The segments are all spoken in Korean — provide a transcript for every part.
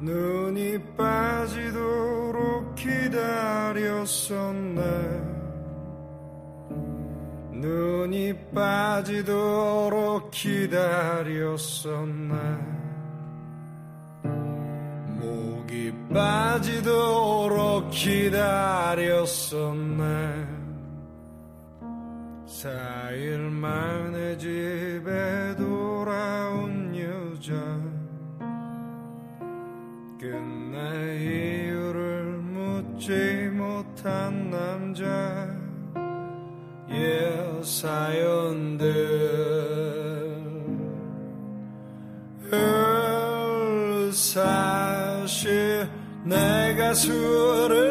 눈이 빠지도록 기다렸었네. 눈이 빠지도록 기다렸었네. 목이 빠지도록 기다렸었네. 사일 만에 집 끝내 이유를 묻지 못한 남자. 예 사연들. 사실 내가 술을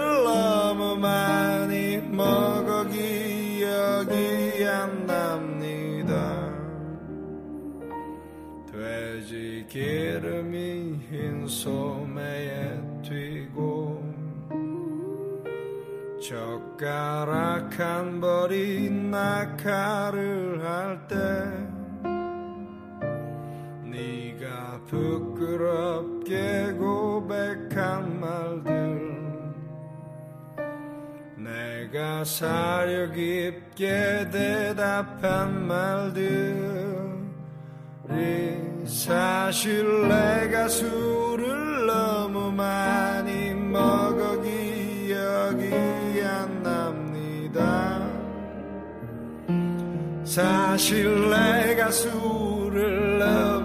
흰 소매에 튀고 젓가락 한 벌이 낙하를 할 때 네가 부끄럽게 고백한 말들 내가 사려 깊게 대답한 말들이 사실 내가 술을 너무 많이 먹어 기억이 안 납니다. 사실 내가 술을 너무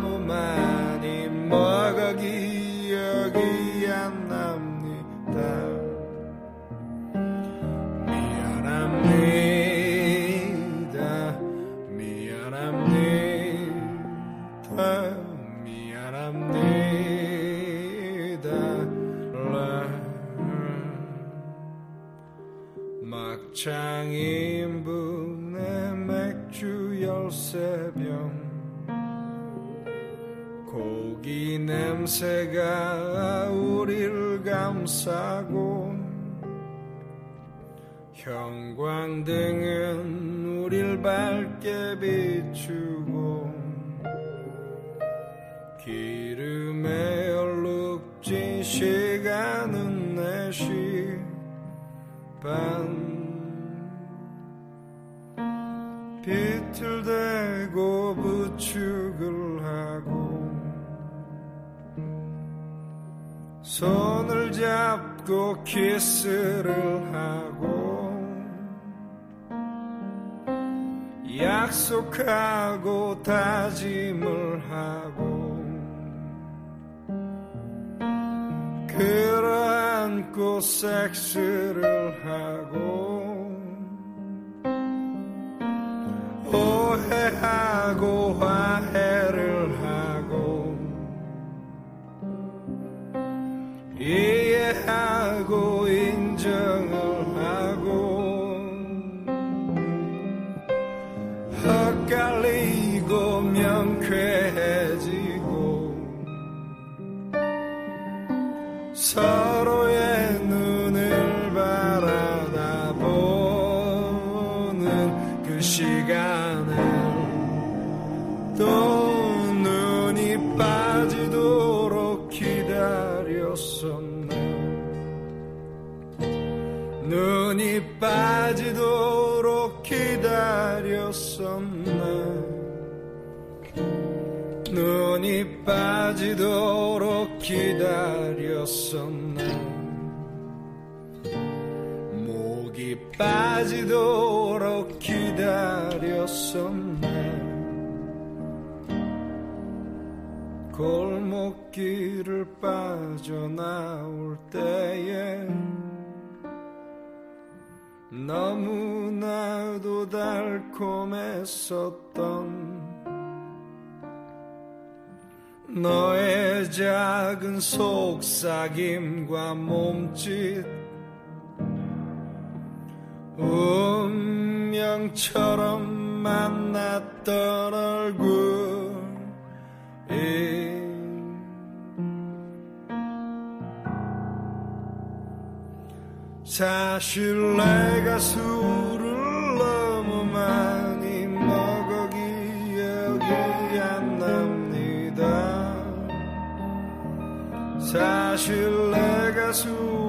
손을 잡고 키스를 하고 약속하고 다짐을 하고 끌어안고 섹스를 하고 빠지도록 기다렸었네. 골목길을 빠져나올 때에 너무나도 달콤했었던 너의 작은 속삭임과 몸짓 운명처럼 만났던 얼굴 사실 내가 술을 너무 많이 먹어 기억이 안 납니다. 사실 내가 술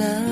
난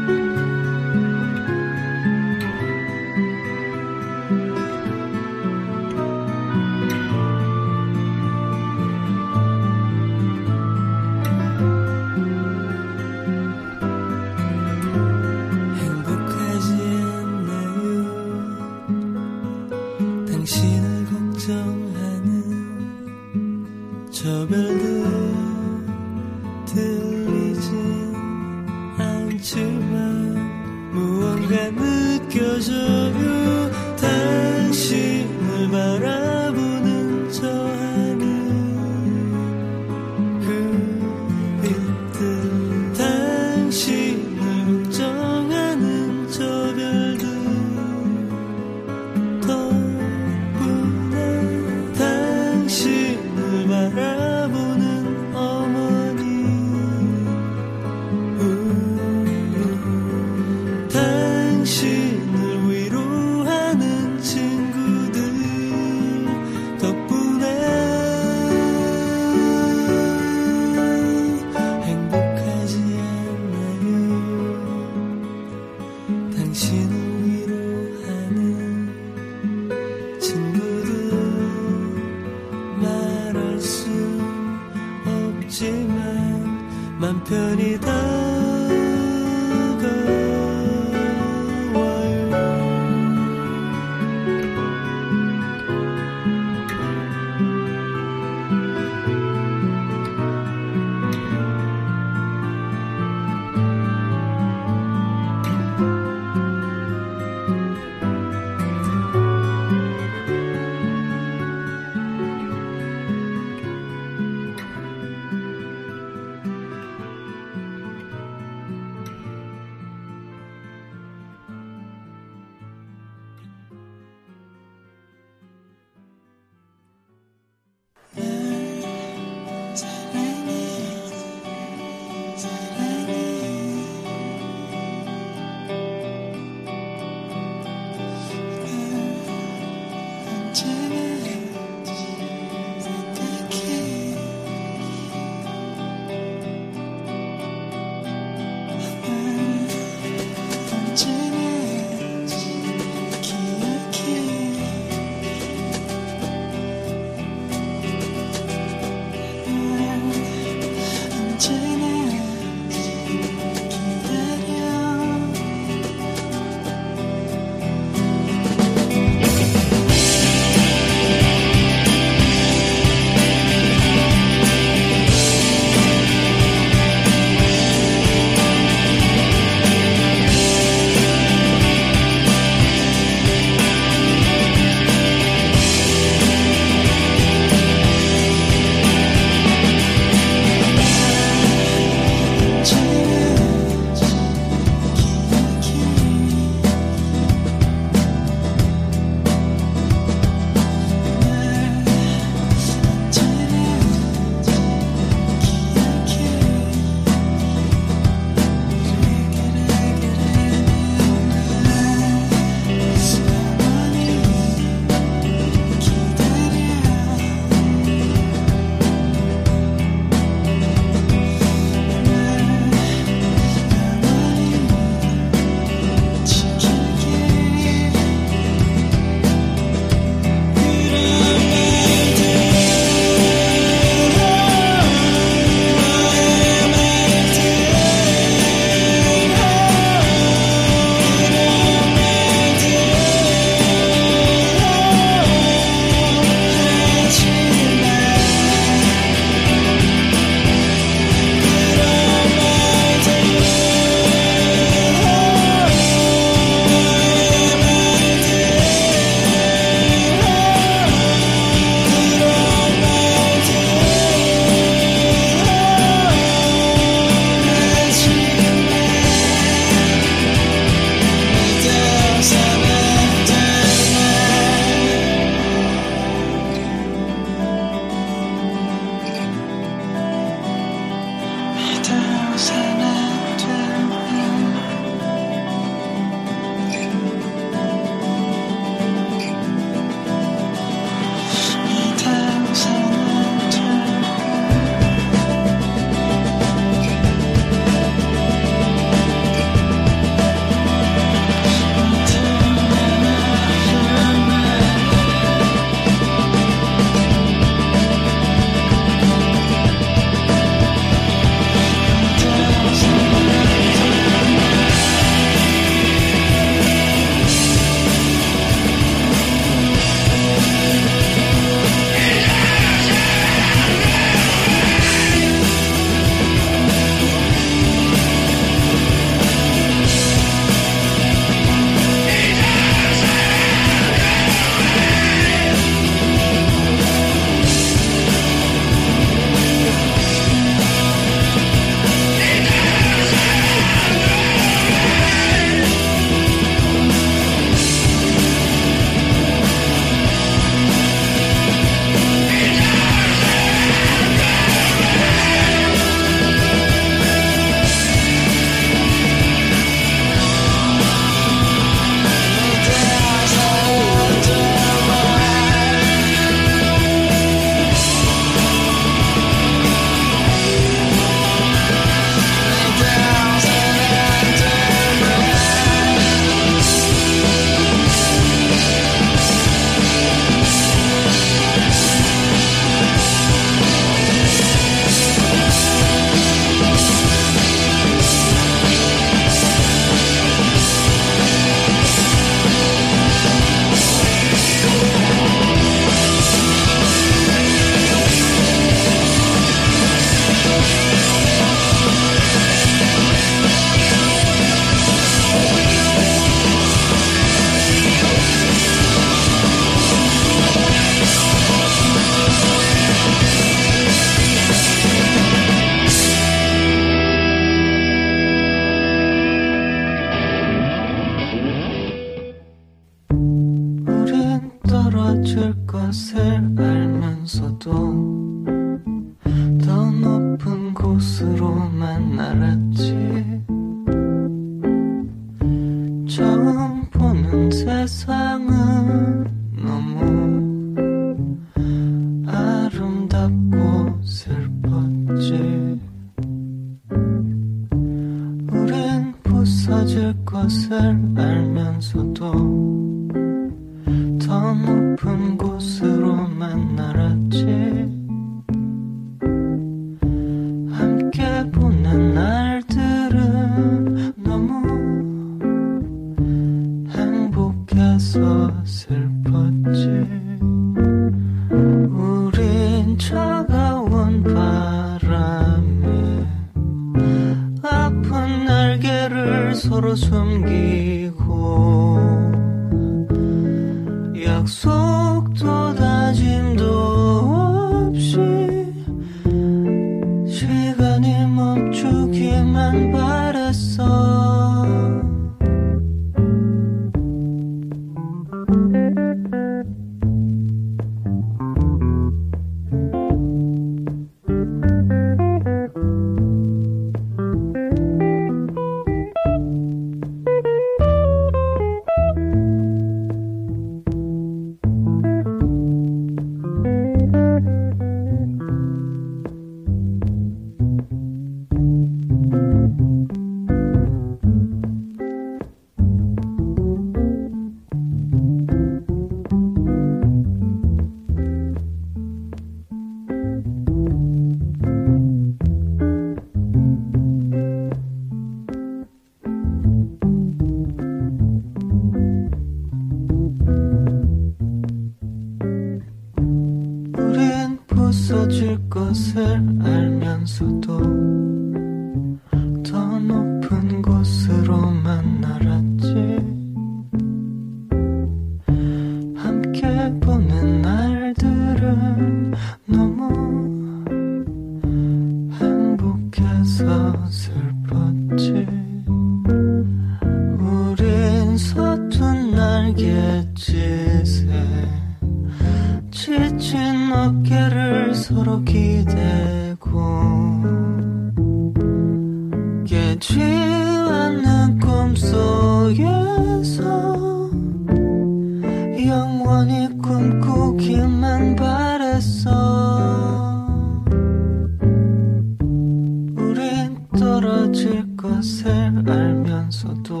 떨어질 것을 알면서도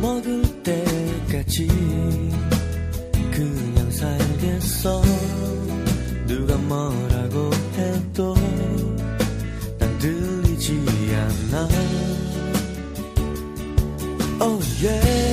먹을 때까지 그냥 살겠어. 누가 뭐라고 해도 난 들리지 않아. Oh yeah.